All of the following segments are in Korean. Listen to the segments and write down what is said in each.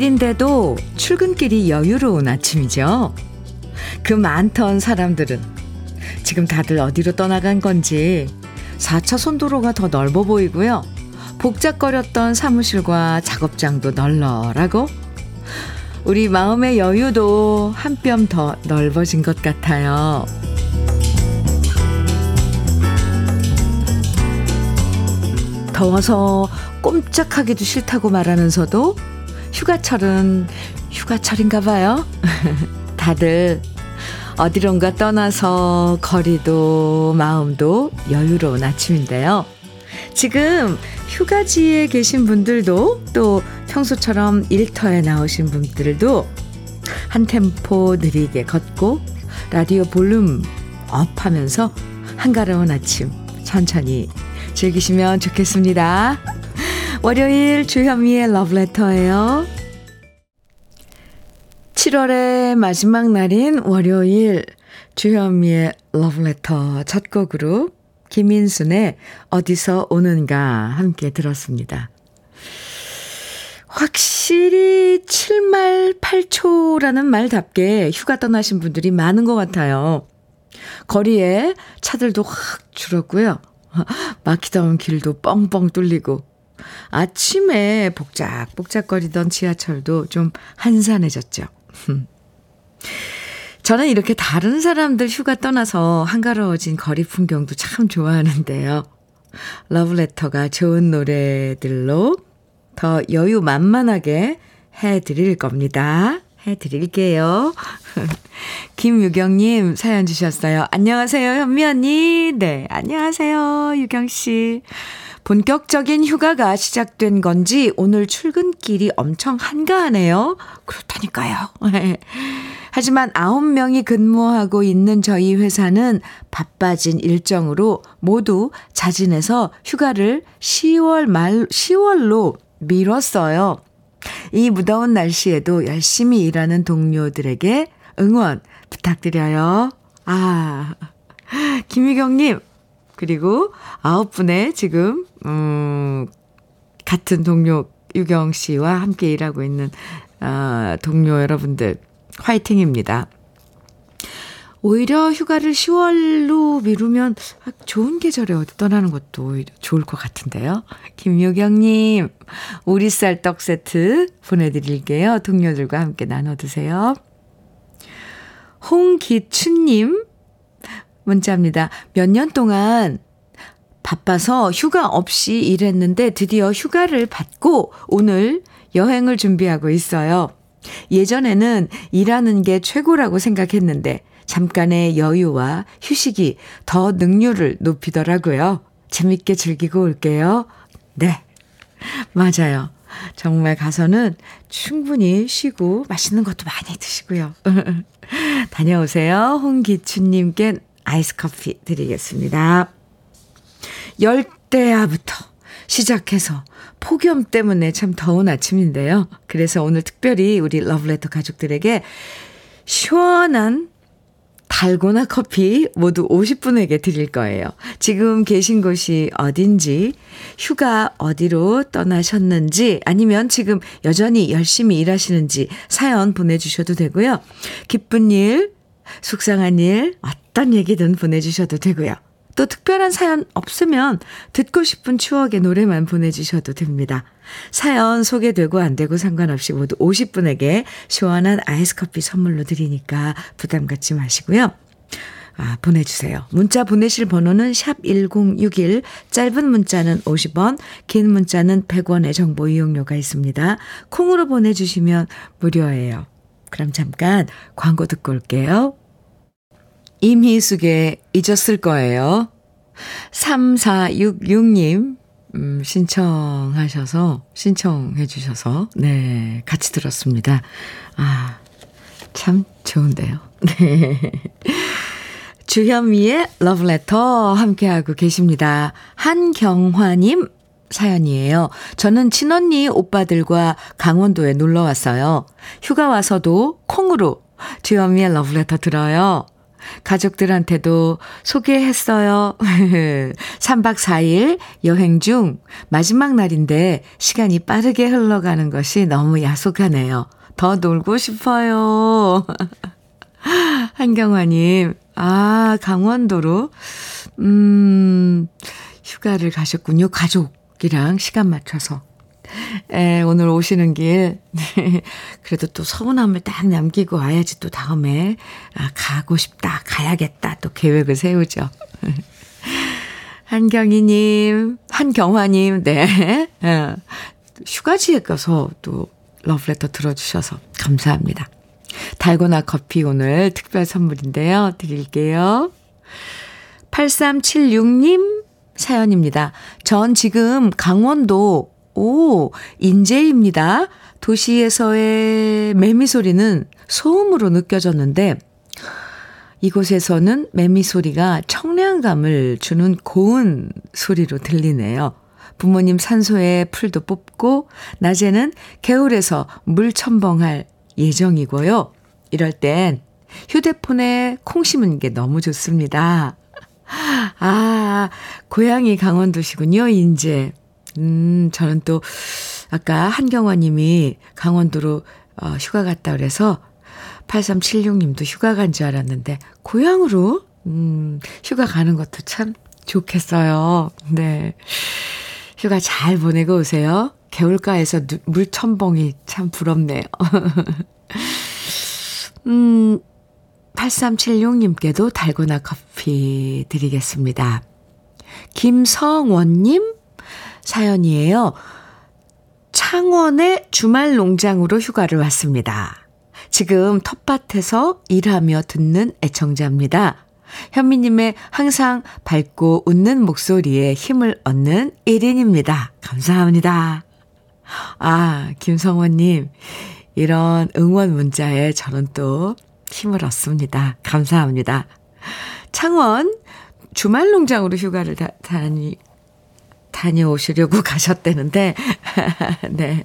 월요일인데도 출근길이 여유로운 아침이죠. 그 많던 사람들은 지금 다들 어디로 떠나간 건지 4차 손도로가 더 넓어 보이고요. 복잡거렸던 사무실과 작업장도 널널하고 우리 마음의 여유도 한 뼘 더 넓어진 것 같아요. 더워서 꼼짝하기도 싫다고 말하면서도 휴가철은 휴가철인가 봐요. 다들 어디론가 떠나서 거리도 마음도 여유로운 아침인데요. 지금 휴가지에 계신 분들도 또 평소처럼 일터에 나오신 분들도 한 템포 느리게 걷고 라디오 볼륨 업 하면서 한가로운 아침 천천히 즐기시면 좋겠습니다. 월요일 주현미의 러브레터예요. 7월의 마지막 날인 월요일 주현미의 러브레터 첫 곡으로 김인순의 어디서 오는가 함께 들었습니다. 확실히 7말 8초라는 말답게 휴가 떠나신 분들이 많은 것 같아요. 거리에 차들도 확 줄었고요. 막히던 길도 뻥뻥 뚫리고 아침에 복작복작거리던 지하철도 좀 한산해졌죠. 저는 이렇게 다른 사람들 휴가 떠나서 한가로워진 거리 풍경도 참 좋아하는데요. 러브레터가 좋은 노래들로 더 여유 만만하게 해드릴 겁니다. 해드릴게요. 김유경님 사연 주셨어요. 안녕하세요, 현미 언니. 네, 안녕하세요, 유경씨. 본격적인 휴가가 시작된 건지 오늘 출근길이 엄청 한가하네요. 그렇다니까요. 하지만 9명이 근무하고 있는 저희 회사는 바빠진 일정으로 모두 자진해서 휴가를 10월 말, 10월로 미뤘어요. 이 무더운 날씨에도 열심히 일하는 동료들에게 응원 부탁드려요. 아, 김희경님, 그리고 아홉 분의 지금, 음, 같은 동료 유경 씨와 함께 일하고 있는, 아, 동료 여러분들, 화이팅입니다. 오히려 휴가를 10월로 미루면 좋은 계절에 어디 떠나는 것도 오히려 좋을 것 같은데요. 김유경님, 오리쌀 떡 세트 보내드릴게요. 동료들과 함께 나눠 드세요. 홍기춘님, 문자입니다. 몇 년 동안 바빠서 휴가 없이 일했는데 드디어 휴가를 받고 오늘 여행을 준비하고 있어요. 예전에는 일하는 게 최고라고 생각했는데 잠깐의 여유와 휴식이 더 능률을 높이더라고요. 재밌게 즐기고 올게요. 네. 맞아요. 정말 가서는 충분히 쉬고 맛있는 것도 많이 드시고요. 다녀오세요. 홍기춘님께 아이스 커피 드리겠습니다. 열대야부터 시작해서 폭염 때문에 참 더운 아침인데요. 그래서 오늘 특별히 우리 러브레터 가족들에게 시원한 달고나 커피 모두 50분에게 드릴 거예요. 지금 계신 곳이 어딘지, 휴가 어디로 떠나셨는지, 아니면 지금 여전히 열심히 일하시는지 사연 보내주셔도 되고요. 기쁜 일, 속상한 일, 어떤 얘기든 보내주셔도 되고요. 또 특별한 사연 없으면 듣고 싶은 추억의 노래만 보내주셔도 됩니다. 사연 소개되고 안 되고 상관없이 모두 50분에게 시원한 아이스 커피 선물로 드리니까 부담 갖지 마시고요. 아, 보내주세요. 문자 보내실 번호는 샵 1061, 짧은 문자는 50원, 긴 문자는 100원의 정보 이용료가 있습니다. 콩으로 보내주시면 무료예요. 그럼 잠깐 광고 듣고 올게요. 임희숙의 잊었을 거예요. 3466님, 음, 신청하셔서, 신청해 주셔서, 네, 같이 들었습니다. 아, 참 좋은데요. 네. 주현미의 러브레터 함께하고 계십니다. 한경화님 사연이에요. 저는 친언니 오빠들과 강원도에 놀러 왔어요. 휴가 와서도 콩으로 주현미의 러브레터 들어요. 가족들한테도 소개했어요. 3박 4일 여행 중 마지막 날인데 시간이 빠르게 흘러가는 것이 너무 야속하네요. 더 놀고 싶어요. 한경화님, 아, 강원도로, 음, 휴가를 가셨군요. 가족이랑 시간 맞춰서. 에, 오늘 오시는 길, 네, 그래도 또 서운함을 딱 남기고 와야지 또 다음에, 아, 가고 싶다, 가야겠다, 또 계획을 세우죠. 한경희님, 한경화님, 네. 어, 휴가지에 가서 또 러브레터 들어주셔서 감사합니다. 달고나 커피 오늘 특별 선물인데요. 드릴게요. 8376님 사연입니다. 전 지금 강원도 오, 인제입니다. 도시에서의 매미 소리는 소음으로 느껴졌는데, 이곳에서는 매미 소리가 청량감을 주는 고운 소리로 들리네요. 부모님 산소에 풀도 뽑고, 낮에는 개울에서 물 첨벙할 예정이고요. 이럴 땐 휴대폰에 콩 심은 게 너무 좋습니다. 아, 고향이 강원도시군요, 인제. 음, 저는 또, 아까 한경원 님이 강원도로 어, 휴가 갔다 그래서 8376님도 휴가 간 줄 알았는데, 고향으로, 음, 휴가 가는 것도 참 좋겠어요. 네. 휴가 잘 보내고 오세요. 개울가에서 물첨벙이 참 부럽네요. 음, 8376님께도 달고나 커피 드리겠습니다. 김성원님 사연이에요. 창원의 주말 농장으로 휴가를 왔습니다. 지금 텃밭에서 일하며 듣는 애청자입니다. 현미님의 항상 밝고 웃는 목소리에 힘을 얻는 1인입니다. 감사합니다. 아, 김성원님, 이런 응원 문자에 저는 또 힘을 얻습니다. 감사합니다. 창원 주말 농장으로 휴가를 다, 다니, 다녀오시려고 가셨다는데, 네.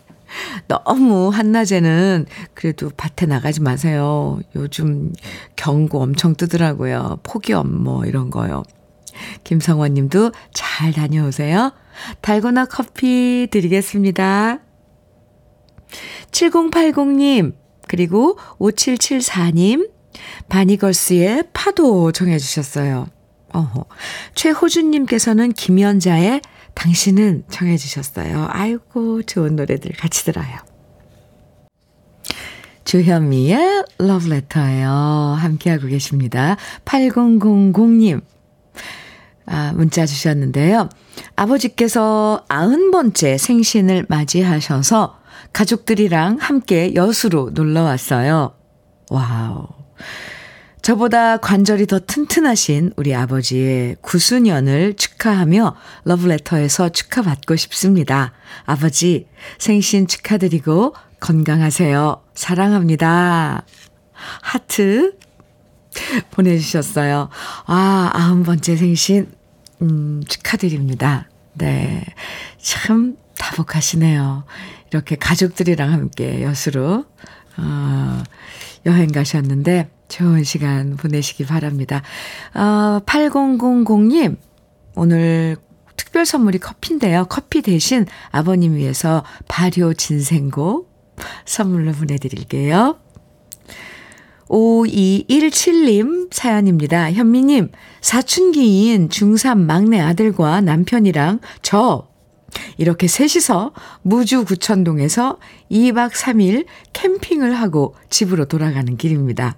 너무 한낮에는 그래도 밭에 나가지 마세요. 요즘 경고 엄청 뜨더라고요. 폭염 뭐 이런 거요. 김성원 님도 잘 다녀오세요. 달고나 커피 드리겠습니다. 7080님, 그리고 5774님, 바니걸스의 파도 정해주셨어요. 어허. 최호준님께서는 김연자의 당신은 청해 주셨어요. 아이고, 좋은 노래들 같이 들어요. 주현미의 러브레터예요. 함께하고 계십니다. 8000님. 아, 문자 주셨는데요. 아버지께서 90번째 생신을 맞이하셔서 가족들이랑 함께 여수로 놀러 왔어요. 와우. 저보다 관절이 더 튼튼하신 우리 아버지의 구순연을 축하하며 러브레터에서 축하받고 싶습니다. 아버지, 생신 축하드리고 건강하세요. 사랑합니다. 하트 보내주셨어요. 아, 아흔 번째 생신, 음, 축하드립니다. 네. 참 다복하시네요. 이렇게 가족들이랑 함께 여수로, 어, 여행 가셨는데, 좋은 시간 보내시기 바랍니다. 어, 8000님, 오늘 특별 선물이 커피인데요. 커피 대신 아버님 위해서 발효 진생고 선물로 보내드릴게요. 5217님 사연입니다. 현미님, 사춘기인 중3 막내 아들과 남편이랑 저 이렇게 셋이서 무주 구천동에서 2박 3일 캠핑을 하고 집으로 돌아가는 길입니다.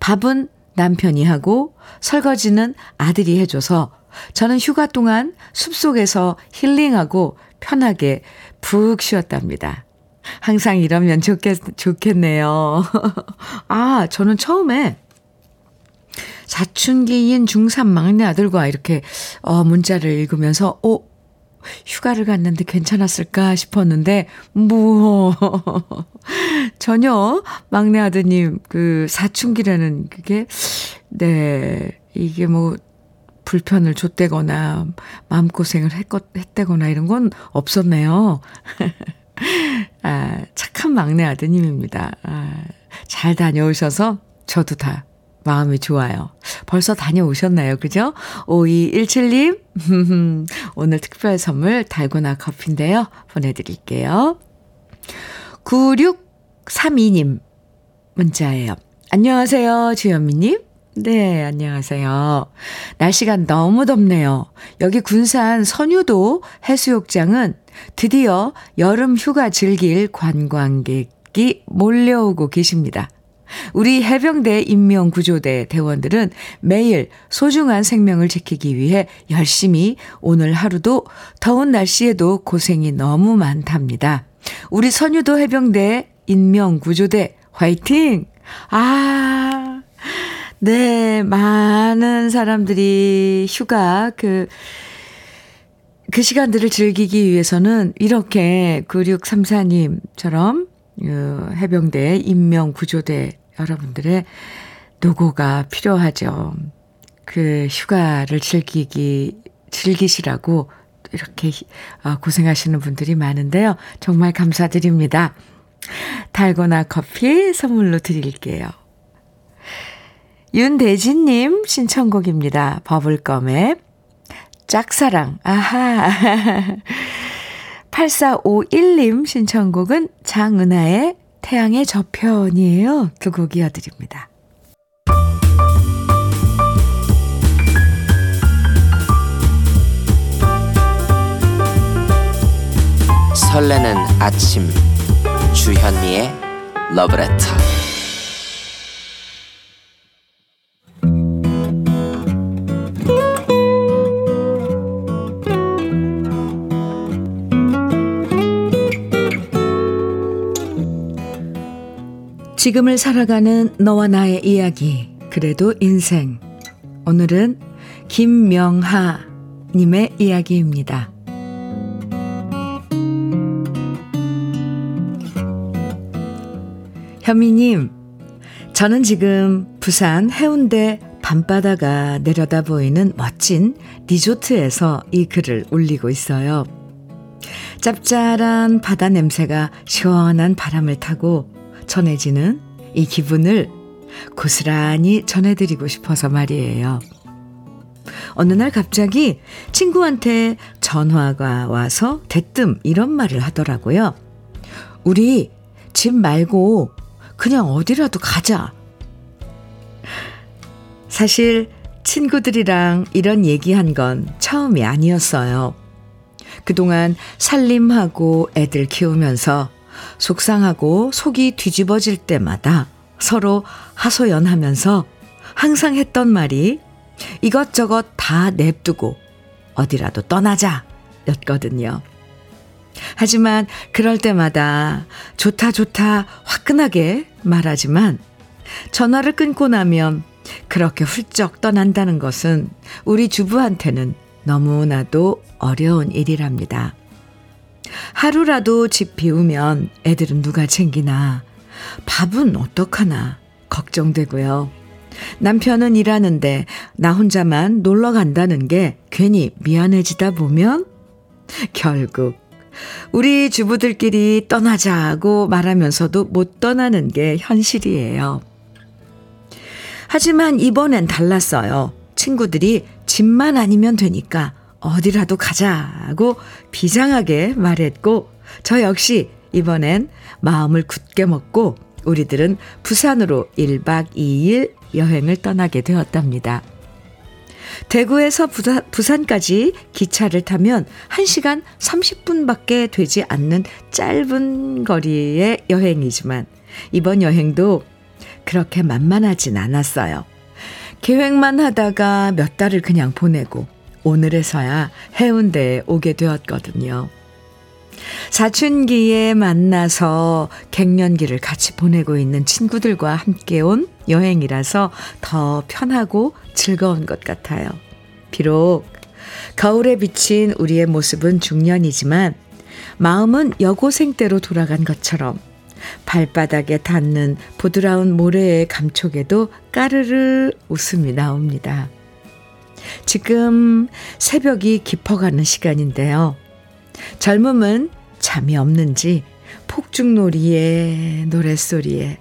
밥은 남편이 하고 설거지는 아들이 해줘서 저는 휴가 동안 숲속에서 힐링하고 편하게 푹 쉬었답니다. 항상 이러면 좋겠, 좋겠네요. 아, 저는 처음에 사춘기인 중3 막내 아들과 이렇게, 어, 문자를 읽으면서, 어, 휴가를 갔는데 괜찮았을까 싶었는데, 뭐, 전혀 막내 아드님 그 사춘기라는 그게, 네, 이게 뭐, 불편을 줬대거나, 마음고생을 했거, 했대거나 이런 건 없었네요. 아, 착한 막내 아드님입니다. 아, 잘 다녀오셔서 저도 다 마음이 좋아요. 벌써 다녀오셨나요? 그죠? 5217님, 오늘 특별 선물 달고나 커피인데요. 보내드릴게요. 9632님, 문자예요. 안녕하세요, 주현미님. 네, 안녕하세요. 날씨가 너무 덥네요. 여기 군산 선유도 해수욕장은 드디어 여름 휴가 즐길 관광객이 몰려오고 계십니다. 우리 해병대 인명구조대 대원들은 매일 소중한 생명을 지키기 위해 열심히 오늘 하루도 더운 날씨에도 고생이 너무 많답니다. 우리 선유도 해병대 인명구조대 화이팅! 아, 네, 많은 사람들이 휴가, 그, 그 시간들을 즐기기 위해서는 이렇게 9634님처럼 그 해병대 인명구조대 여러분들의 노고가 필요하죠. 그 휴가를 즐기기, 즐기시라고 이렇게 어, 고생하시는 분들이 많은데요. 정말 감사드립니다. 달고나 커피 선물로 드릴게요. 윤대진님 신청곡입니다. 버블껌의 짝사랑. 아하. 8451님 신청곡은 장은하의 태양의 저편이에요. 두 곡 이어드립니다. 설레는 아침 주현미의 러브레터 지금을 살아가는 너와 나의 이야기, 그래도 인생. 오늘은 김명하 님의 이야기입니다. 현미님, 저는 지금 부산 해운대 밤바다가 내려다 보이는 멋진 리조트에서 이 글을 올리고 있어요. 짭짤한 바다 냄새가 시원한 바람을 타고 전해지는 이 기분을 고스란히 전해드리고 싶어서 말이에요. 어느 날 갑자기 친구한테 전화가 와서 대뜸 이런 말을 하더라고요. 우리 집 말고 그냥 어디라도 가자. 사실 친구들이랑 이런 얘기한 건 처음이 아니었어요. 그동안 살림하고 애들 키우면서 속상하고 속이 뒤집어질 때마다 서로 하소연하면서 항상 했던 말이 이것저것 다 냅두고 어디라도 떠나자 였거든요. 하지만 그럴 때마다 좋다 좋다 화끈하게 말하지만 전화를 끊고 나면 그렇게 훌쩍 떠난다는 것은 우리 주부한테는 너무나도 어려운 일이랍니다. 하루라도 집 비우면 애들은 누가 챙기나, 밥은 어떡하나 걱정되고요. 남편은 일하는데 나 혼자만 놀러 간다는 게 괜히 미안해지다 보면 결국 우리 주부들끼리 떠나자고 말하면서도 못 떠나는 게 현실이에요. 하지만 이번엔 달랐어요. 친구들이 집만 아니면 되니까 어디라도 가자고 비장하게 말했고, 저 역시 이번엔 마음을 굳게 먹고 우리들은 부산으로 1박 2일 여행을 떠나게 되었답니다. 대구에서 부산, 까지 기차를 타면 1시간 30분밖에 되지 않는 짧은 거리의 여행이지만 이번 여행도 그렇게 만만하진 않았어요. 계획만 하다가 몇 달을 그냥 보내고 오늘에서야 해운대에 오게 되었거든요. 사춘기에 만나서 갱년기를 같이 보내고 있는 친구들과 함께 온 여행이라서 더 편하고 즐거운 것 같아요. 비록 거울에 비친 우리의 모습은 중년이지만 마음은 여고생 때로 돌아간 것처럼 발바닥에 닿는 부드러운 모래의 감촉에도 까르르 웃음이 나옵니다. 지금 새벽이 깊어가는 시간인데요. 젊음은 잠이 없는지 폭죽놀이에 노랫소리에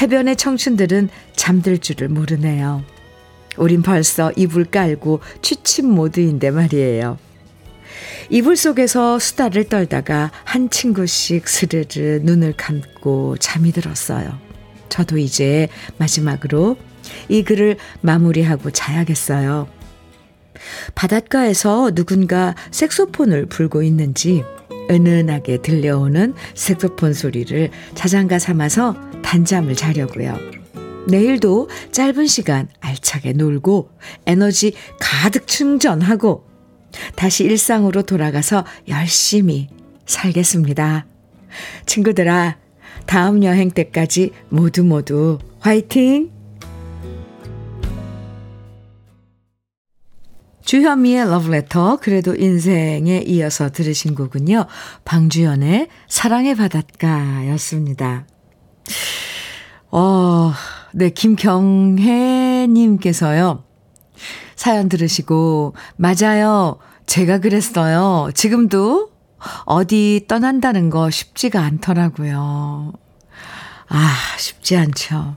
해변의 청춘들은 잠들 줄을 모르네요. 우린 벌써 이불 깔고 취침 모드인데 말이에요. 이불 속에서 수다를 떨다가 한 친구씩 스르르 눈을 감고 잠이 들었어요. 저도 이제 마지막으로 이 글을 마무리하고 자야겠어요. 바닷가에서 누군가 색소폰을 불고 있는지 은은하게 들려오는 색소폰 소리를 자장가 삼아서 단잠을 자려고요. 내일도 짧은 시간 알차게 놀고 에너지 가득 충전하고 다시 일상으로 돌아가서 열심히 살겠습니다. 친구들아, 다음 여행 때까지 모두 모두 화이팅! 주현미의 러브레터, 그래도 인생에 이어서 들으신 곡은요, 방주연의 사랑의 바닷가 였습니다. 어, 네, 김경혜님께서요, 사연 들으시고, 맞아요. 제가 그랬어요. 지금도 어디 떠난다는 거 쉽지가 않더라고요. 아, 쉽지 않죠.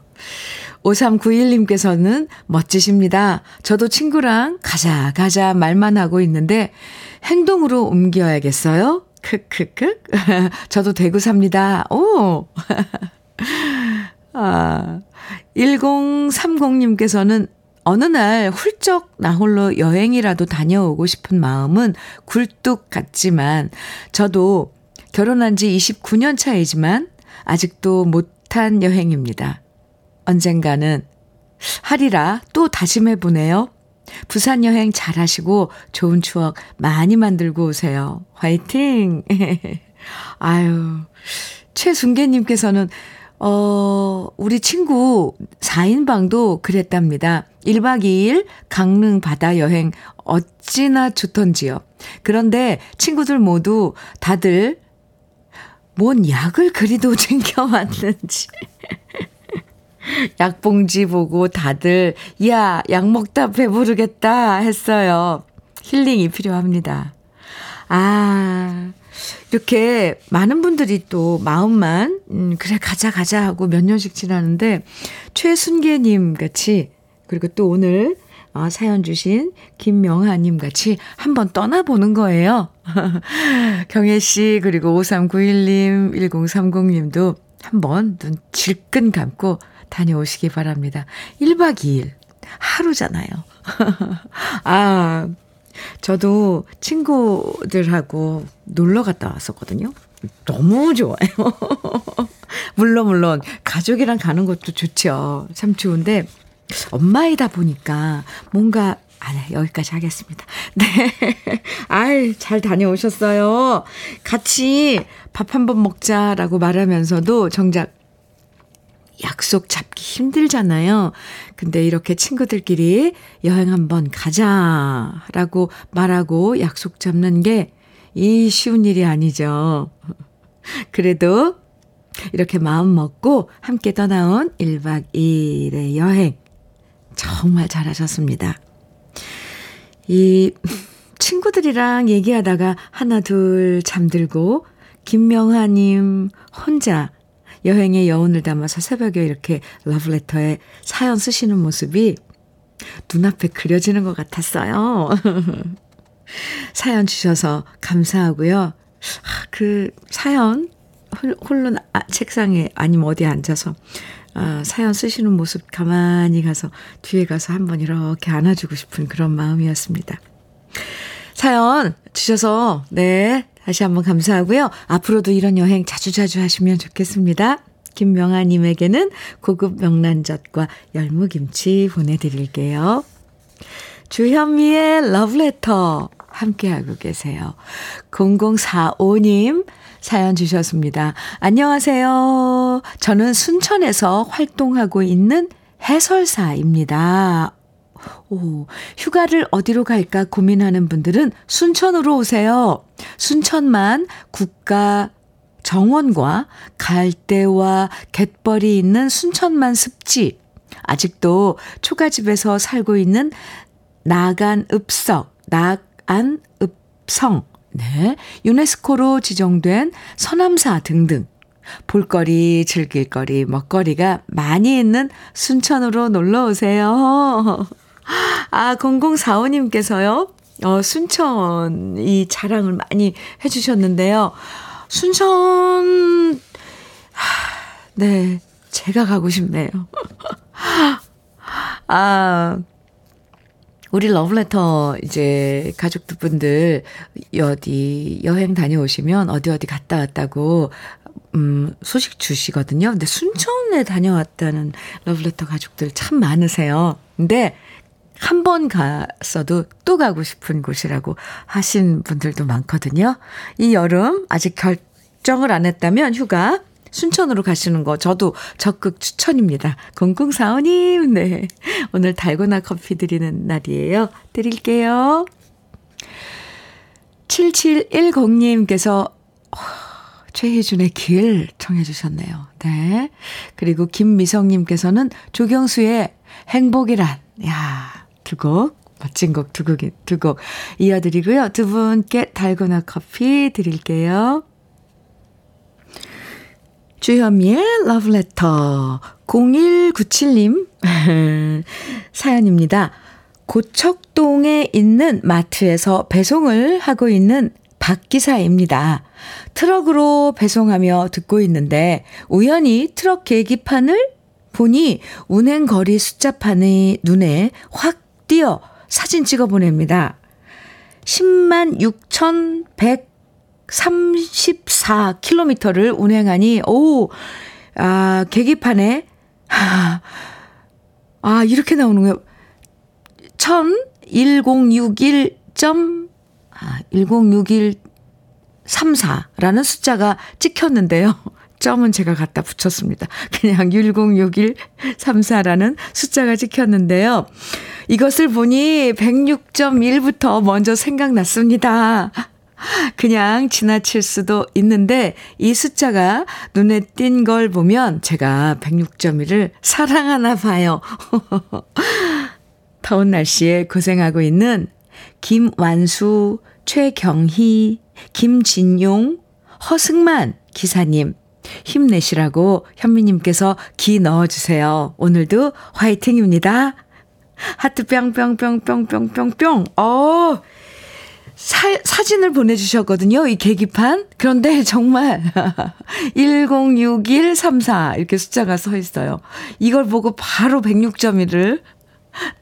5391님께서는 멋지십니다. 저도 친구랑 가자, 가자 말만 하고 있는데 행동으로 옮겨야겠어요? 크크크. 저도 대구 삽니다. 오! 아, 1030님께서는 어느 날 훌쩍 나홀로 여행이라도 다녀오고 싶은 마음은 굴뚝 같지만 저도 결혼한 지 29년 차이지만 아직도 못한 여행입니다. 언젠가는 하리라 또 다짐해 보네요. 부산 여행 잘 하시고 좋은 추억 많이 만들고 오세요. 화이팅! 아유, 최순계님께서는 어, 우리 친구 4인방도 그랬답니다. 1박 2일 강릉 바다 여행 어찌나 좋던지요. 그런데 친구들 모두 다들 뭔 약을 그리도 챙겨왔는지. 약봉지 보고 다들, 야, 약 먹다 배부르겠다 했어요. 힐링이 필요합니다. 아, 이렇게 많은 분들이 또 마음만, 음, 그래, 가자, 가자 하고 몇 년씩 지나는데, 최순계님 같이, 그리고 또 오늘 어, 사연 주신 김명아님 같이 한번 떠나보는 거예요. 경혜 씨, 그리고 5391님, 1030님도 한번 눈 질끈 감고 다녀오시기 바랍니다. 1박 2일. 하루잖아요. 아, 저도 친구들하고 놀러 갔다 왔었거든요. 너무 좋아요. 물론, 물론, 가족이랑 가는 것도 좋죠. 참 좋은데, 엄마이다 보니까 뭔가, 아, 네, 여기까지 하겠습니다. 네. 아이, 잘 다녀오셨어요. 같이 밥 한번 먹자라고 말하면서도 정작 약속 잡기 힘들잖아요. 근데 이렇게 친구들끼리 여행 한번 가자 라고 말하고 약속 잡는 게 이 쉬운 일이 아니죠. 그래도 이렇게 마음 먹고 함께 떠나온 1박 2일의 여행 정말 잘하셨습니다. 이 친구들이랑 얘기하다가 하나 둘 잠들고 김명하님 혼자 여행의 여운을 담아서 새벽에 이렇게 러브레터에 사연 쓰시는 모습이 눈앞에 그려지는 것 같았어요. 사연 주셔서 감사하고요. 아, 그 사연 홀로 아, 책상에 아니면 어디에 앉아서 아, 사연 쓰시는 모습 가만히 가서 뒤에 가서 한번 이렇게 안아주고 싶은 그런 마음이었습니다. 사연 주셔서 네 다시 한번 감사하고요. 앞으로도 이런 여행 자주자주 하시면 좋겠습니다. 김명아님에게는 고급 명란젓과 열무김치 보내드릴게요. 주현미의 러브레터 함께하고 계세요. 0045님 사연 주셨습니다. 안녕하세요. 저는 순천에서 활동하고 있는 해설사입니다. 오, 휴가를 어디로 갈까 고민하는 분들은 순천으로 오세요. 순천만 국가 정원과 갈대와 갯벌이 있는 순천만 습지. 아직도 초가집에서 살고 있는 나간읍석, 나간읍성, 네, 유네스코로 지정된 서남사 등등 볼거리, 즐길거리, 먹거리가 많이 있는 순천으로 놀러 오세요. 아, 0045님께서요. 어, 순천 이 자랑을 많이 해주셨는데요. 순천, 네, 제가 가고 싶네요. 아, 우리 러브레터 이제 가족분들 어디 여행 다녀오시면 어디 어디 갔다 왔다고 음 소식 주시거든요. 근데 순천에 다녀왔다는 러브레터 가족들 참 많으세요. 근데 한 번 갔어도 또 가고 싶은 곳이라고 하신 분들도 많거든요. 이 여름 아직 결정을 안 했다면 휴가 순천으로 가시는 거 저도 적극 추천입니다. 0045님, 네. 오늘 달고나 커피 드리는 날이에요. 드릴게요. 7710님께서 최희준의 길 청해 주셨네요. 네. 그리고 김미성님께서는 조경수의 행복이란, 야, 두 곡, 멋진 곡 두 곡, 두곡 이어드리고요. 두 분께 달고나 커피 드릴게요. 주현미의 러브레터 0197님 사연입니다. 고척동에 있는 마트에서 배송을 하고 있는 박 기사입니다. 트럭으로 배송하며 듣고 있는데 우연히 트럭 계기판을 보니 운행거리 숫자판이 눈에 확 띄어 사진 찍어 보냅니다. 10만 6,100 34km를 운행하니, 오, 아, 계기판에, 아, 아 이렇게 나오는 거예요. 1061. 아, 106134라는 숫자가 찍혔는데요. 점은 제가 갖다 붙였습니다. 그냥 106134라는 숫자가 찍혔는데요. 이것을 보니 106.1부터 먼저 생각났습니다. 그냥 지나칠 수도 있는데 이 숫자가 눈에 띈 걸 보면 제가 106.1을 사랑하나 봐요. 더운 날씨에 고생하고 있는 김완수, 최경희, 김진용, 허승만 기사님 힘내시라고 현미님께서 기 넣어주세요. 오늘도 화이팅입니다. 하트 뿅뿅뿅뿅뿅뿅뿅. 어, 사, 사진을 보내주셨거든요. 이 계기판. 그런데 정말 106134 이렇게 숫자가 서 있어요. 이걸 보고 바로 106.1을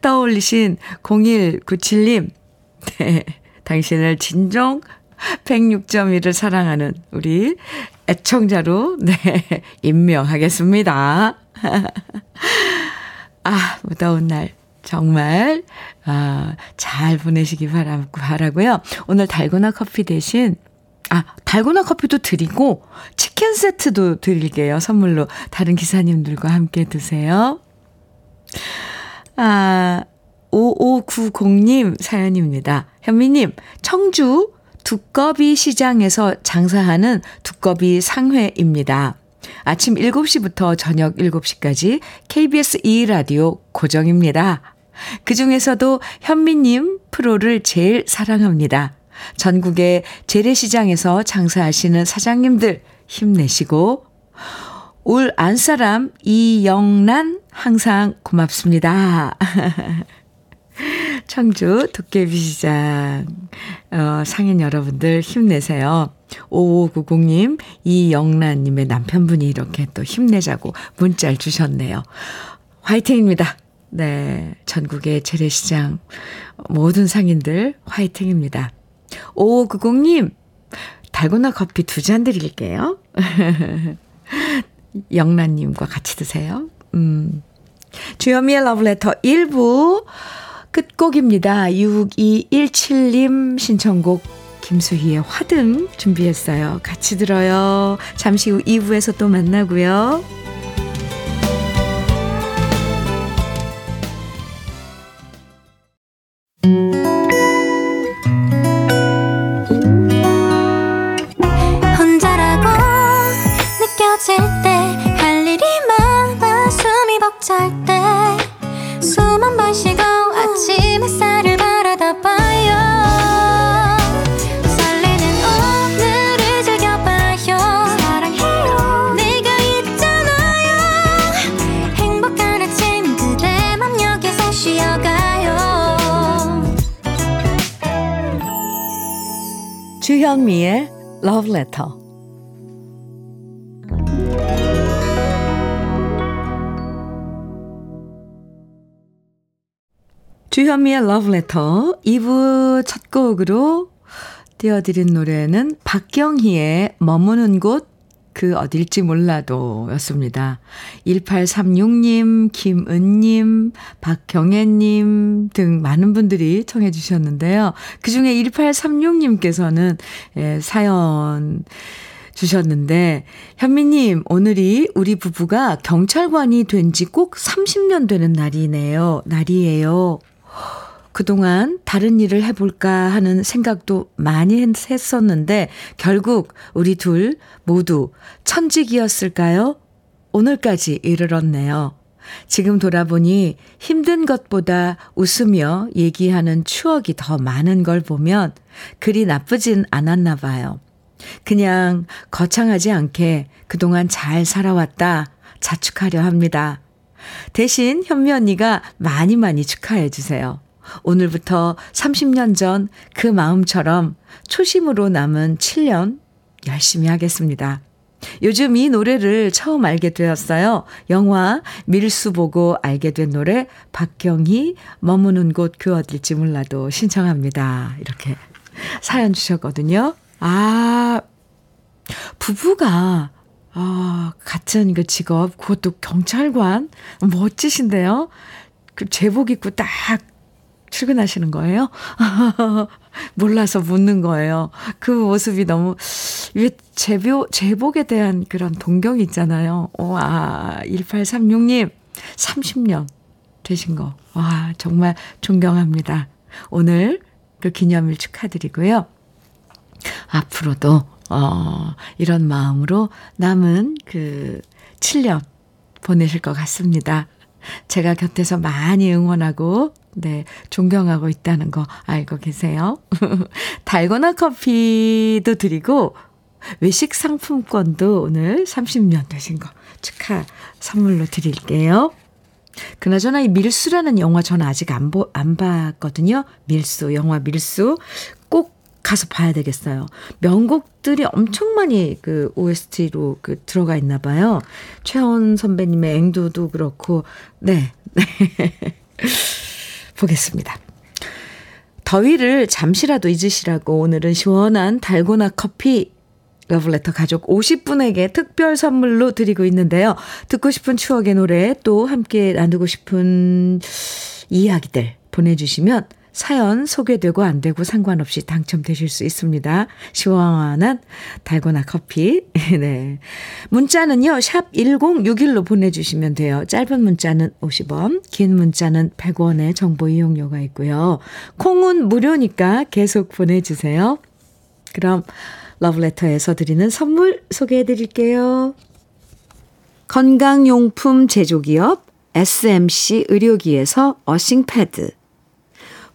떠올리신 0197님. 네. 당신을 진정 106.1을 사랑하는 우리 애청자로, 네, 임명하겠습니다. 아, 무더운 날. 정말 아, 잘 보내시기 바라, 바라고요. 오늘 달고나 커피 대신 아, 달고나 커피도 드리고 치킨 세트도 드릴게요. 선물로 다른 기사님들과 함께 드세요. 아, 5590님 사연입니다. 현미님, 청주 두꺼비 시장에서 장사하는 두꺼비 상회입니다. 아침 7시부터 저녁 7시까지 KBS 2라디오 고정입니다. 그 중에서도 현미님 프로를 제일 사랑합니다. 전국의 재래시장에서 장사하시는 사장님들 힘내시고 올 안사람 이영란 항상 고맙습니다. 청주 도깨비 시장 어, 상인 여러분들 힘내세요. 5590님, 이영란님의 남편분이 이렇게 또 힘내자고 문자를 주셨네요. 화이팅입니다. 네. 전국의 재래시장 모든 상인들 화이팅입니다. 5590님, 달고나 커피 두 잔 드릴게요. 영란님과 같이 드세요. 음. 주현미의 러브레터 1부 끝곡입니다. 6217님 신청곡 김수희의 화등 준비했어요. 같이 들어요. 잠시 후 2부에서 또 만나고요. 주현미의 Love Letter. 주현미의 Love Letter 2부 첫 곡으로 띄워드린 노래는 박경희의 머무는 곳 그 어딜지 몰라도 였습니다. 1836님, 김은님, 박경애님 등 많은 분들이 청해 주셨는데요. 그 중에 1836님께서는 예, 사연 주셨는데, 현미님, 오늘이 우리 부부가 경찰관이 된 지 꼭 30년 되는 날이네요. 날이에요. 그동안 다른 일을 해볼까 하는 생각도 많이 했었는데 결국 우리 둘 모두 천직이었을까요? 오늘까지 이르렀네요. 지금 돌아보니 힘든 것보다 웃으며 얘기하는 추억이 더 많은 걸 보면 그리 나쁘진 않았나 봐요. 그냥 거창하지 않게 그동안 잘 살아왔다 자축하려 합니다. 대신 현미 언니가 많이 많이 축하해 주세요. 오늘부터 30년 전 그 마음처럼 초심으로 남은 7년 열심히 하겠습니다. 요즘 이 노래를 처음 알게 되었어요. 영화 밀수 보고 알게 된 노래 박경희 머무는 곳 그 어딜지 몰라도 신청합니다. 이렇게 사연 주셨거든요. 아 부부가 아 같은 그 직업 그것도 경찰관 멋지신데요. 그 제복 입고 딱 출근하시는 거예요? 몰라서 묻는 거예요. 그 모습이 너무, 왜 제보, 제복에 대한 그런 동경이 있잖아요. 와, 1836님, 30년 되신 거. 와, 정말 존경합니다. 오늘 그 기념일 축하드리고요. 앞으로도, 어, 이런 마음으로 남은 그 7년 보내실 것 같습니다. 제가 곁에서 많이 응원하고 네, 존경하고 있다는 거 알고 계세요? 달고나 커피도 드리고 외식 상품권도 오늘 30년 되신 거 축하 선물로 드릴게요. 그나저나 이 밀수라는 영화 저는 아직 안, 보, 안 봤거든요. 밀수, 영화 밀수. 꼭 가서 봐야 되겠어요. 명곡들이 엄청 많이 그 OST로 그 들어가 있나 봐요. 최원 선배님의 앵두도 그렇고, 네. 네. 보겠습니다. 더위를 잠시라도 잊으시라고 오늘은 시원한 달고나 커피 러블레터 가족 50분에게 특별 선물로 드리고 있는데요. 듣고 싶은 추억의 노래 또 함께 나누고 싶은 이야기들 보내주시면 사연 소개되고 안 되고 상관없이 당첨되실 수 있습니다. 시원한 달고나 커피. 네. 문자는요, 샵 1061로 보내주시면 돼요. 짧은 문자는 50원, 긴 문자는 100원의 정보 이용료가 있고요. 콩은 무료니까 계속 보내주세요. 그럼 러브레터에서 드리는 선물 소개해 드릴게요. 건강용품 제조기업 SMC 의료기에서 어싱패드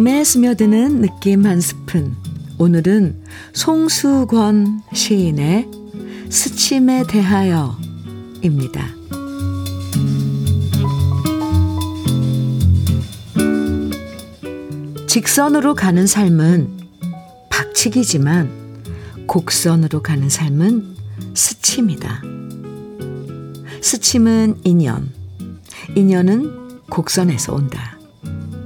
마음에 스며드는 느낌 한 스푼. 오늘은 송수권 시인의 스침에 대하여입니다. 직선으로 가는 삶은 박치기지만 곡선으로 가는 삶은 스침이다. 스침은 인연, 인연은 곡선에서 온다.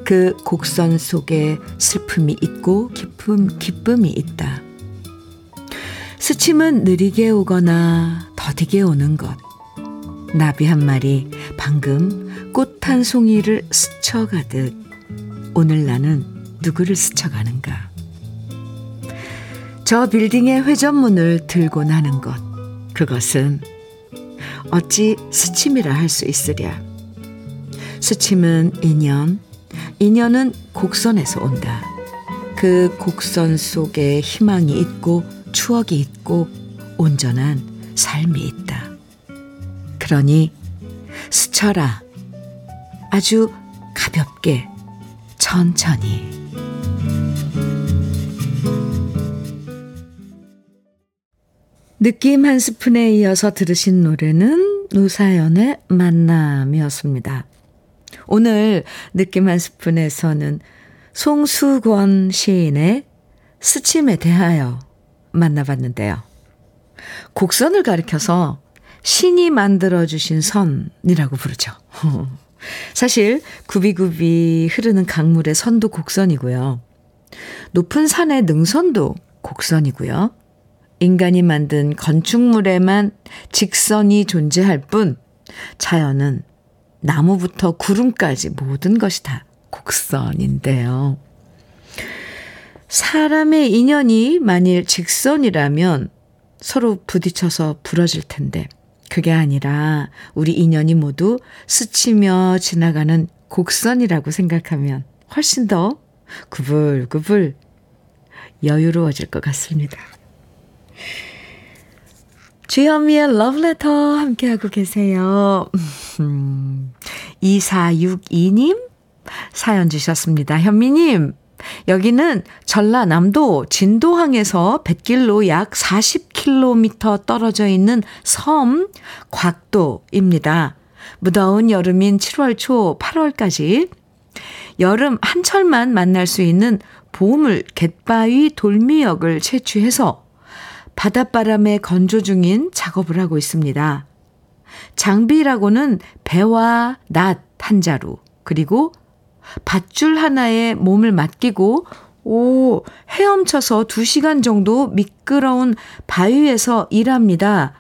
그 곡선 속에 슬픔이 있고 기쁨, 기쁨이 있다. 스침은 느리게 오거나 더디게 오는 것. 나비 한 마리 방금 꽃 한 송이를 스쳐가듯 오늘 나는 누구를 스쳐가는가. 저 빌딩의 회전문을 들고 나는 것. 그것은 어찌 스침이라 할 수 있으랴. 스침은 인연, 인연은 곡선에서 온다. 그 곡선 속에 희망이 있고 추억이 있고 온전한 삶이 있다. 그러니 스쳐라. 아주 가볍게, 천천히. 느낌 한 스푼에 이어서 들으신 노래는 노사연의 만남이었습니다. 오늘 느낌 한 스푼에서는 송수권 시인의 스침에 대하여 만나봤는데요. 곡선을 가리켜서 신이 만들어주신 선이라고 부르죠. 사실 굽이굽이 흐르는 강물의 선도 곡선이고요. 높은 산의 능선도 곡선이고요. 인간이 만든 건축물에만 직선이 존재할 뿐 자연은 나무부터 구름까지 모든 것이 다 곡선인데요. 사람의 인연이 만일 직선이라면 서로 부딪혀서 부러질 텐데 그게 아니라 우리 인연이 모두 스치며 지나가는 곡선이라고 생각하면 훨씬 더 구불구불 여유로워질 것 같습니다. 주현미의 러브레터 함께하고 계세요. 2462님 사연 주셨습니다. 현미님, 여기는 전라남도 진도항에서 뱃길로 약 40km 떨어져 있는 섬 곽도입니다. 무더운 여름인 7월 초 8월까지 여름 한철만 만날 수 있는 보물 갯바위 돌미역을 채취해서 바닷바람에 건조 중인 작업을 하고 있습니다. 장비라고는 배와 낫 한 자루, 그리고 밧줄 하나에 몸을 맡기고 오, 헤엄쳐서 2시간 정도 미끄러운 바위에서 일합니다.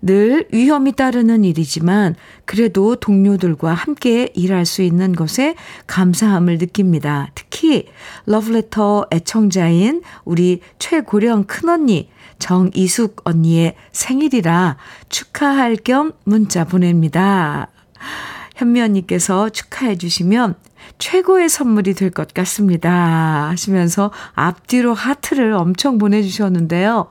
늘 위험이 따르는 일이지만 그래도 동료들과 함께 일할 수 있는 것에 감사함을 느낍니다. 특히 러브레터 애청자인 우리 최고령 큰언니 정이숙 언니의 생일이라 축하할 겸 문자 보냅니다. 현미 언니께서 축하해 주시면 최고의 선물이 될 것 같습니다. 하시면서 앞뒤로 하트를 엄청 보내주셨는데요.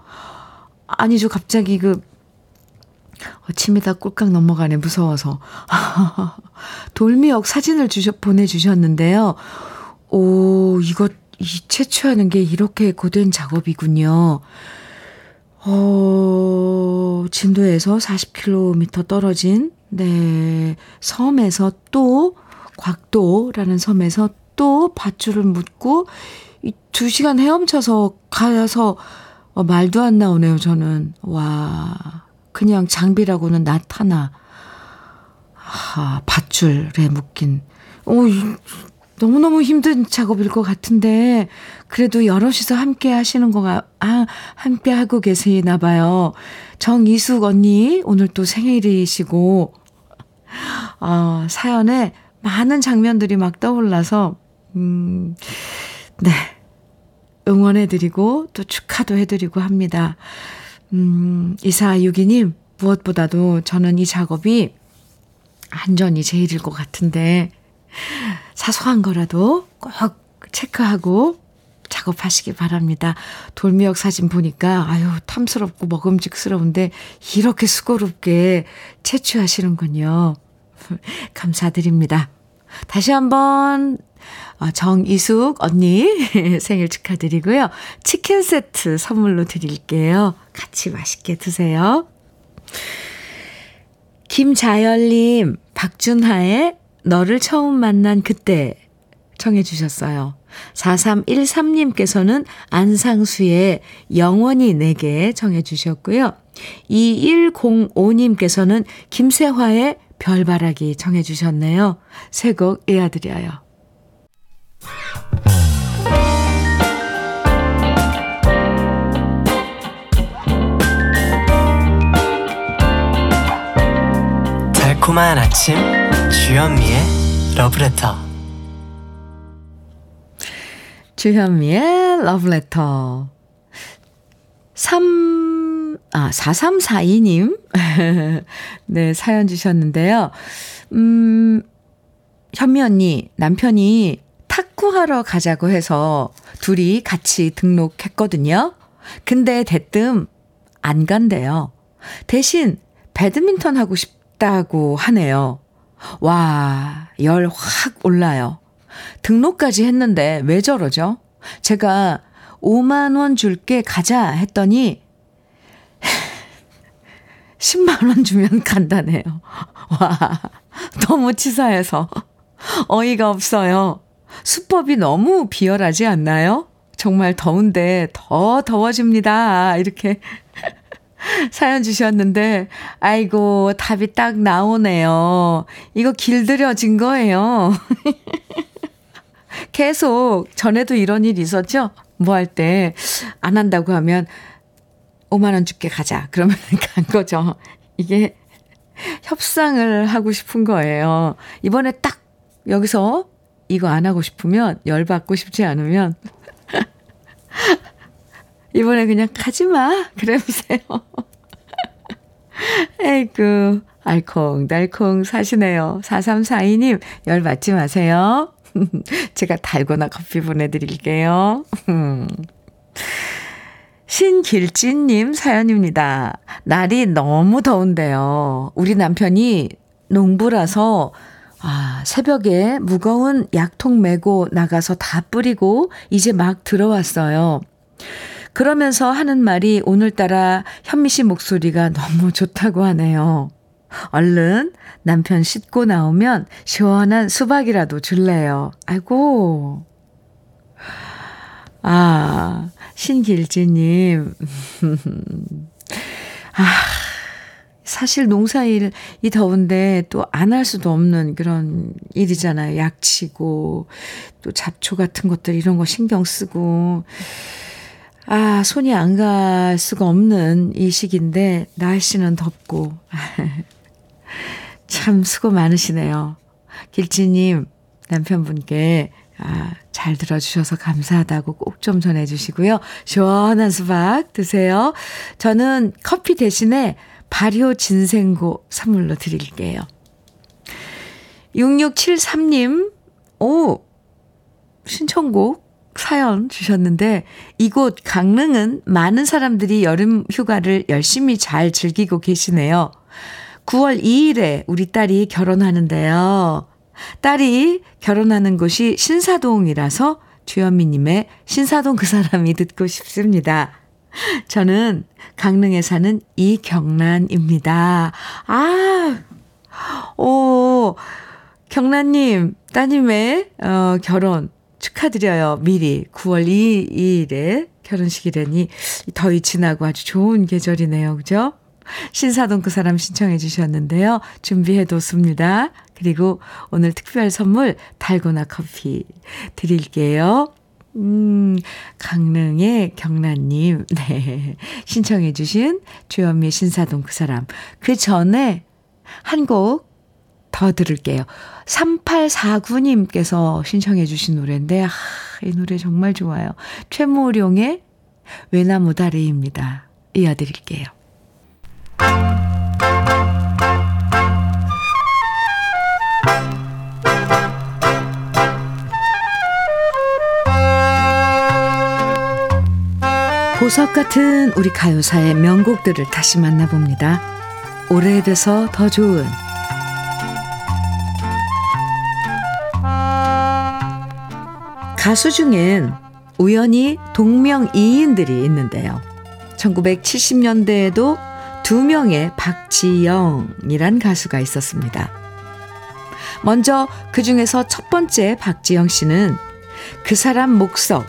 아니죠. 갑자기 그, 어, 침이 다 꿀깍 넘어가네. 무서워서. 돌미역 사진을 주셔, 보내주셨는데요. 오, 이거, 이 채취하는 게 이렇게 고된 작업이군요. 어, 진도에서 40km 떨어진, 네, 섬에서 또, 곽도라는 섬에서 또 밧줄을 묻고, 두 시간 헤엄쳐서 가서, 어, 말도 안 나오네요, 저는. 와, 그냥 장비라고는 나타나. 아, 밧줄에 묶인. 오, 너무너무 힘든 작업일 것 같은데, 그래도 여럿이서 함께 하시는 거가, 아, 함께 하고 계시나 봐요. 정이숙 언니, 오늘 또 생일이시고, 어, 사연에 많은 장면들이 막 떠올라서, 음, 네. 응원해드리고 또 축하도 해드리고 합니다. 음, 2462님, 무엇보다도 저는 이 작업이 안전이 제일일 것 같은데, 사소한 거라도 꼭 체크하고 작업하시기 바랍니다. 돌미역 사진 보니까, 아유, 탐스럽고 먹음직스러운데, 이렇게 수고롭게 채취하시는군요. 감사드립니다. 다시 한번 어, 정이숙 언니 생일 축하드리고요. 치킨 세트 선물로 드릴게요. 같이 맛있게 드세요. 김자열님, 박준하의 너를 처음 만난 그때 청해 주셨어요. 4313님께서는 안상수의 영원히 내게 청해 주셨고요. 2105님께서는 김세화의 별바라기 청해 주셨네요. 새곡 이어드려요. 달콤한 아침 주현미의 러브레터 주현미의 러브레터 3, 아, 4342님. 네, 사연 주셨는데요. 음, 현미 언니, 남편이 탁구하러 가자고 해서 둘이 같이 등록했거든요. 근데 대뜸 안 간대요. 대신 배드민턴 하고 싶다고 하네요. 와, 열 확 올라요. 등록까지 했는데 왜 저러죠? 제가 5만원 줄게 가자 했더니 10만원 주면 간다네요. 와, 너무 치사해서 어이가 없어요. 수법이 너무 비열하지 않나요? 정말 더운데 더 더워집니다. 이렇게 사연 주셨는데, 아이고, 답이 딱 나오네요. 이거 길들여진 거예요. 계속, 전에도 이런 일이 있었죠? 뭐 할 때, 안 한다고 하면, 5만원 줄게 가자. 그러면 간 거죠. 이게 협상을 하고 싶은 거예요. 이번에 딱 여기서 이거 안 하고 싶으면, 열받고 싶지 않으면, 이번에 그냥 가지 마. 그래 보세요. 에이구, 알콩달콩 사시네요. 4342님, 열 받지 마세요. 제가 달고나 커피 보내드릴게요. 신길진님 사연입니다. 날이 너무 더운데요. 우리 남편이 농부라서 아, 새벽에 무거운 약통 메고 나가서 다 뿌리고 이제 막 들어왔어요. 그러면서 하는 말이 오늘따라 현미 씨 목소리가 너무 좋다고 하네요. 얼른 남편 씻고 나오면 시원한 수박이라도 줄래요. 아이고. 아, 신길지님. 아, 사실 농사일, 이 더운데 또 안 할 수도 없는 그런 일이잖아요. 약치고, 또 잡초 같은 것들 이런 거 신경 쓰고. 아, 손이 안 갈 수가 없는 이 시기인데, 날씨는 덥고. 참 수고 많으시네요. 길지님, 남편분께 아, 잘 들어주셔서 감사하다고 꼭 좀 전해주시고요. 시원한 수박 드세요. 저는 커피 대신에 발효 진생고 선물로 드릴게요. 6673님, 오, 신청곡 사연 주셨는데, 이곳 강릉은 많은 사람들이 여름 휴가를 열심히 잘 즐기고 계시네요. 9월 2일에 우리 딸이 결혼하는데요. 딸이 결혼하는 곳이 신사동이라서 주현미님의 신사동 그 사람이 듣고 싶습니다. 저는 강릉에 사는 이경란입니다. 아, 오, 경란님, 따님의 어, 결혼 축하드려요. 미리 9월 2일에 결혼식이라니 더위 지나고 아주 좋은 계절이네요. 그죠? 신사동 그 사람 신청해 주셨는데요. 준비해 뒀습니다. 그리고 오늘 특별 선물 달고나 커피 드릴게요. 음, 강릉의 경란님, 네. 신청해 주신 주현미의 신사동 그 사람. 그 전에 한 곡 더 들을게요. 3849님께서 신청해 주신 노래인데, 아, 이 노래 정말 좋아요. 최모룡의 외나무 다리입니다. 이어드릴게요. 보석 같은 우리 가요사의 명곡들을 다시 만나봅니다. 오래돼서 더 좋은 가수 중엔 우연히 동명이인들이 있는데요. 1970년대에도 두 명의 박지영이란 가수가 있었습니다. 먼저 그 중에서 첫 번째 박지영 씨는 그 사람 목석,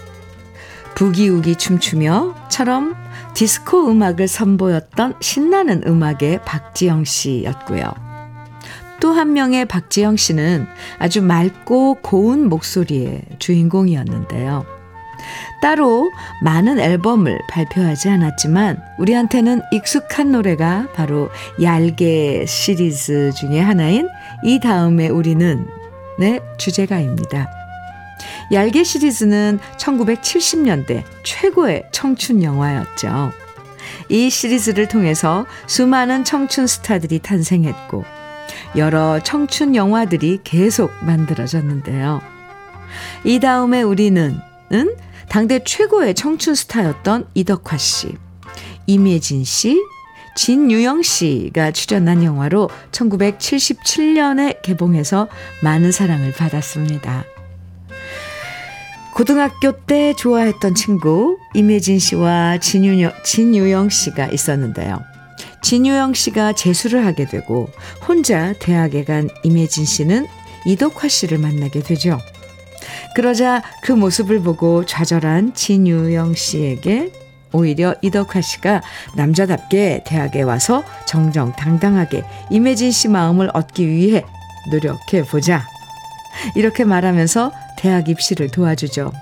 부기우기 춤추며처럼 디스코 음악을 선보였던 신나는 음악의 박지영 씨였고요. 또 한 명의 박지영 씨는 아주 맑고 고운 목소리의 주인공이었는데요. 따로 많은 앨범을 발표하지 않았지만 우리한테는 익숙한 노래가 바로 얄개 시리즈 중의 하나인 이 다음에 우리는 내 주제가입니다. 얄개 시리즈는 1970년대 최고의 청춘 영화였죠. 이 시리즈를 통해서 수많은 청춘 스타들이 탄생했고 여러 청춘 영화들이 계속 만들어졌는데요. 이 다음에 우리는 은 당대 최고의 청춘 스타였던 이덕화 씨, 이매진 씨, 진유영 씨가 출연한 영화로 1977년에 개봉해서 많은 사랑을 받았습니다. 고등학교 때 좋아했던 친구 이매진 씨와 진유영, 진유영 씨가 있었는데요. 진유영 씨가 재수를 하게 되고 혼자 대학에 간 이매진 씨는 이덕화 씨를 만나게 되죠. 그러자 그 모습을 보고 좌절한 진유영 씨에게 오히려 이덕화 씨가 남자답게 대학에 와서 정정당당하게 이매진 씨 마음을 얻기 위해 노력해 보자. 이렇게 말하면서 대학 입시를 도와주죠.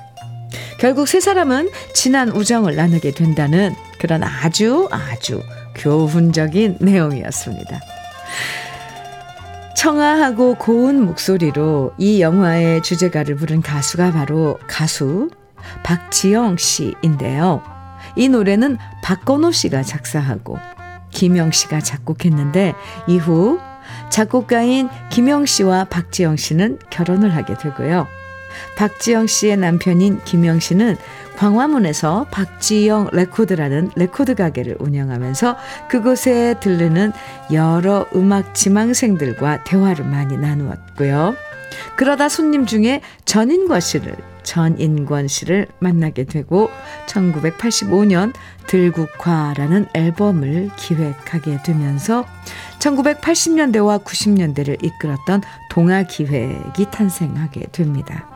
결국 세 사람은 진한 우정을 나누게 된다는 그런 아주 아주 교훈적인 내용이었습니다. 청아하고 고운 목소리로 이 영화의 주제가를 부른 가수가 바로 가수 박지영 씨인데요. 이 노래는 박건호 씨가 작사하고 김영 씨가 작곡했는데 이후 작곡가인 김영 씨와 박지영 씨는 결혼을 하게 되고요. 박지영 씨의 남편인 김영 씨는 광화문에서 박지영 레코드라는 레코드 가게를 운영하면서 그곳에 들르는 여러 음악 지망생들과 대화를 많이 나누었고요. 그러다 손님 중에 전인권 씨를 전인권 씨를 만나게 되고 1985년 들국화라는 앨범을 기획하게 되면서 1980년대와 90년대를 이끌었던 동화 기획이 탄생하게 됩니다.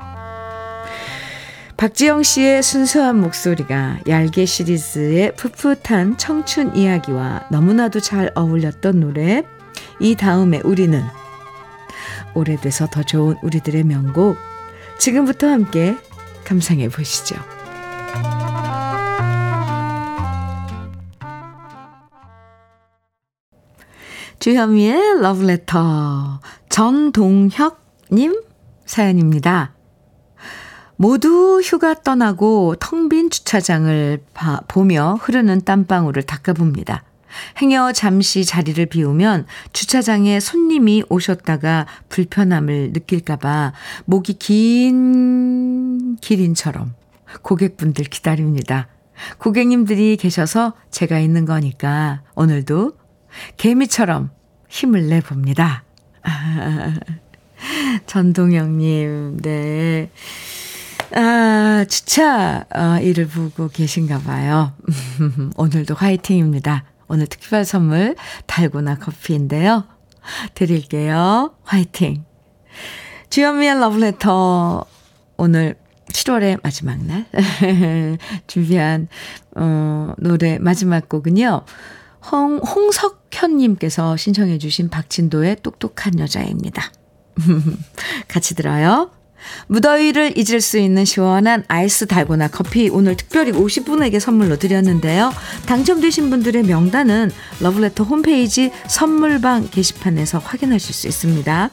박지영 씨의 순수한 목소리가 얄개 시리즈의 풋풋한 청춘 이야기와 너무나도 잘 어울렸던 노래 이 다음에 우리는 오래돼서 더 좋은 우리들의 명곡 지금부터 함께 감상해 보시죠. 주현미의 러브레터 정동혁 님 사연입니다. 모두 휴가 떠나고 텅 빈 주차장을 봐, 보며 흐르는 땀방울을 닦아봅니다. 행여 잠시 자리를 비우면 주차장에 손님이 오셨다가 불편함을 느낄까봐 목이 긴 기린처럼 고객분들 기다립니다. 고객님들이 계셔서 제가 있는 거니까 오늘도 개미처럼 힘을 내봅니다. 전동영님, 네. 아, 주차 어, 일을 보고 계신가 봐요. 오늘도 화이팅입니다. 오늘 특별 선물 달고나 커피인데요. 드릴게요. 화이팅. 주현미의 러브레터 오늘 7월의 마지막 날 준비한 어, 노래 마지막 곡은요. 홍, 홍석현님께서 신청해 주신 박진도의 똑똑한 여자입니다. 같이 들어요. 무더위를 잊을 수 있는 시원한 아이스 달고나 커피 오늘 특별히 50분에게 선물로 드렸는데요. 당첨되신 분들의 명단은 러브레터 홈페이지 선물방 게시판에서 확인하실 수 있습니다.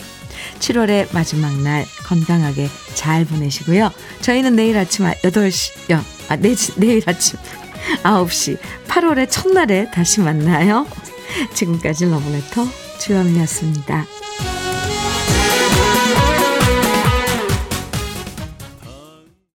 7월의 마지막 날 건강하게 잘 보내시고요. 저희는 내일 아침 8시, 아, 아 내, 내일 아침 9시 8월의 첫날에 다시 만나요. 지금까지 러브레터 주현미였습니다.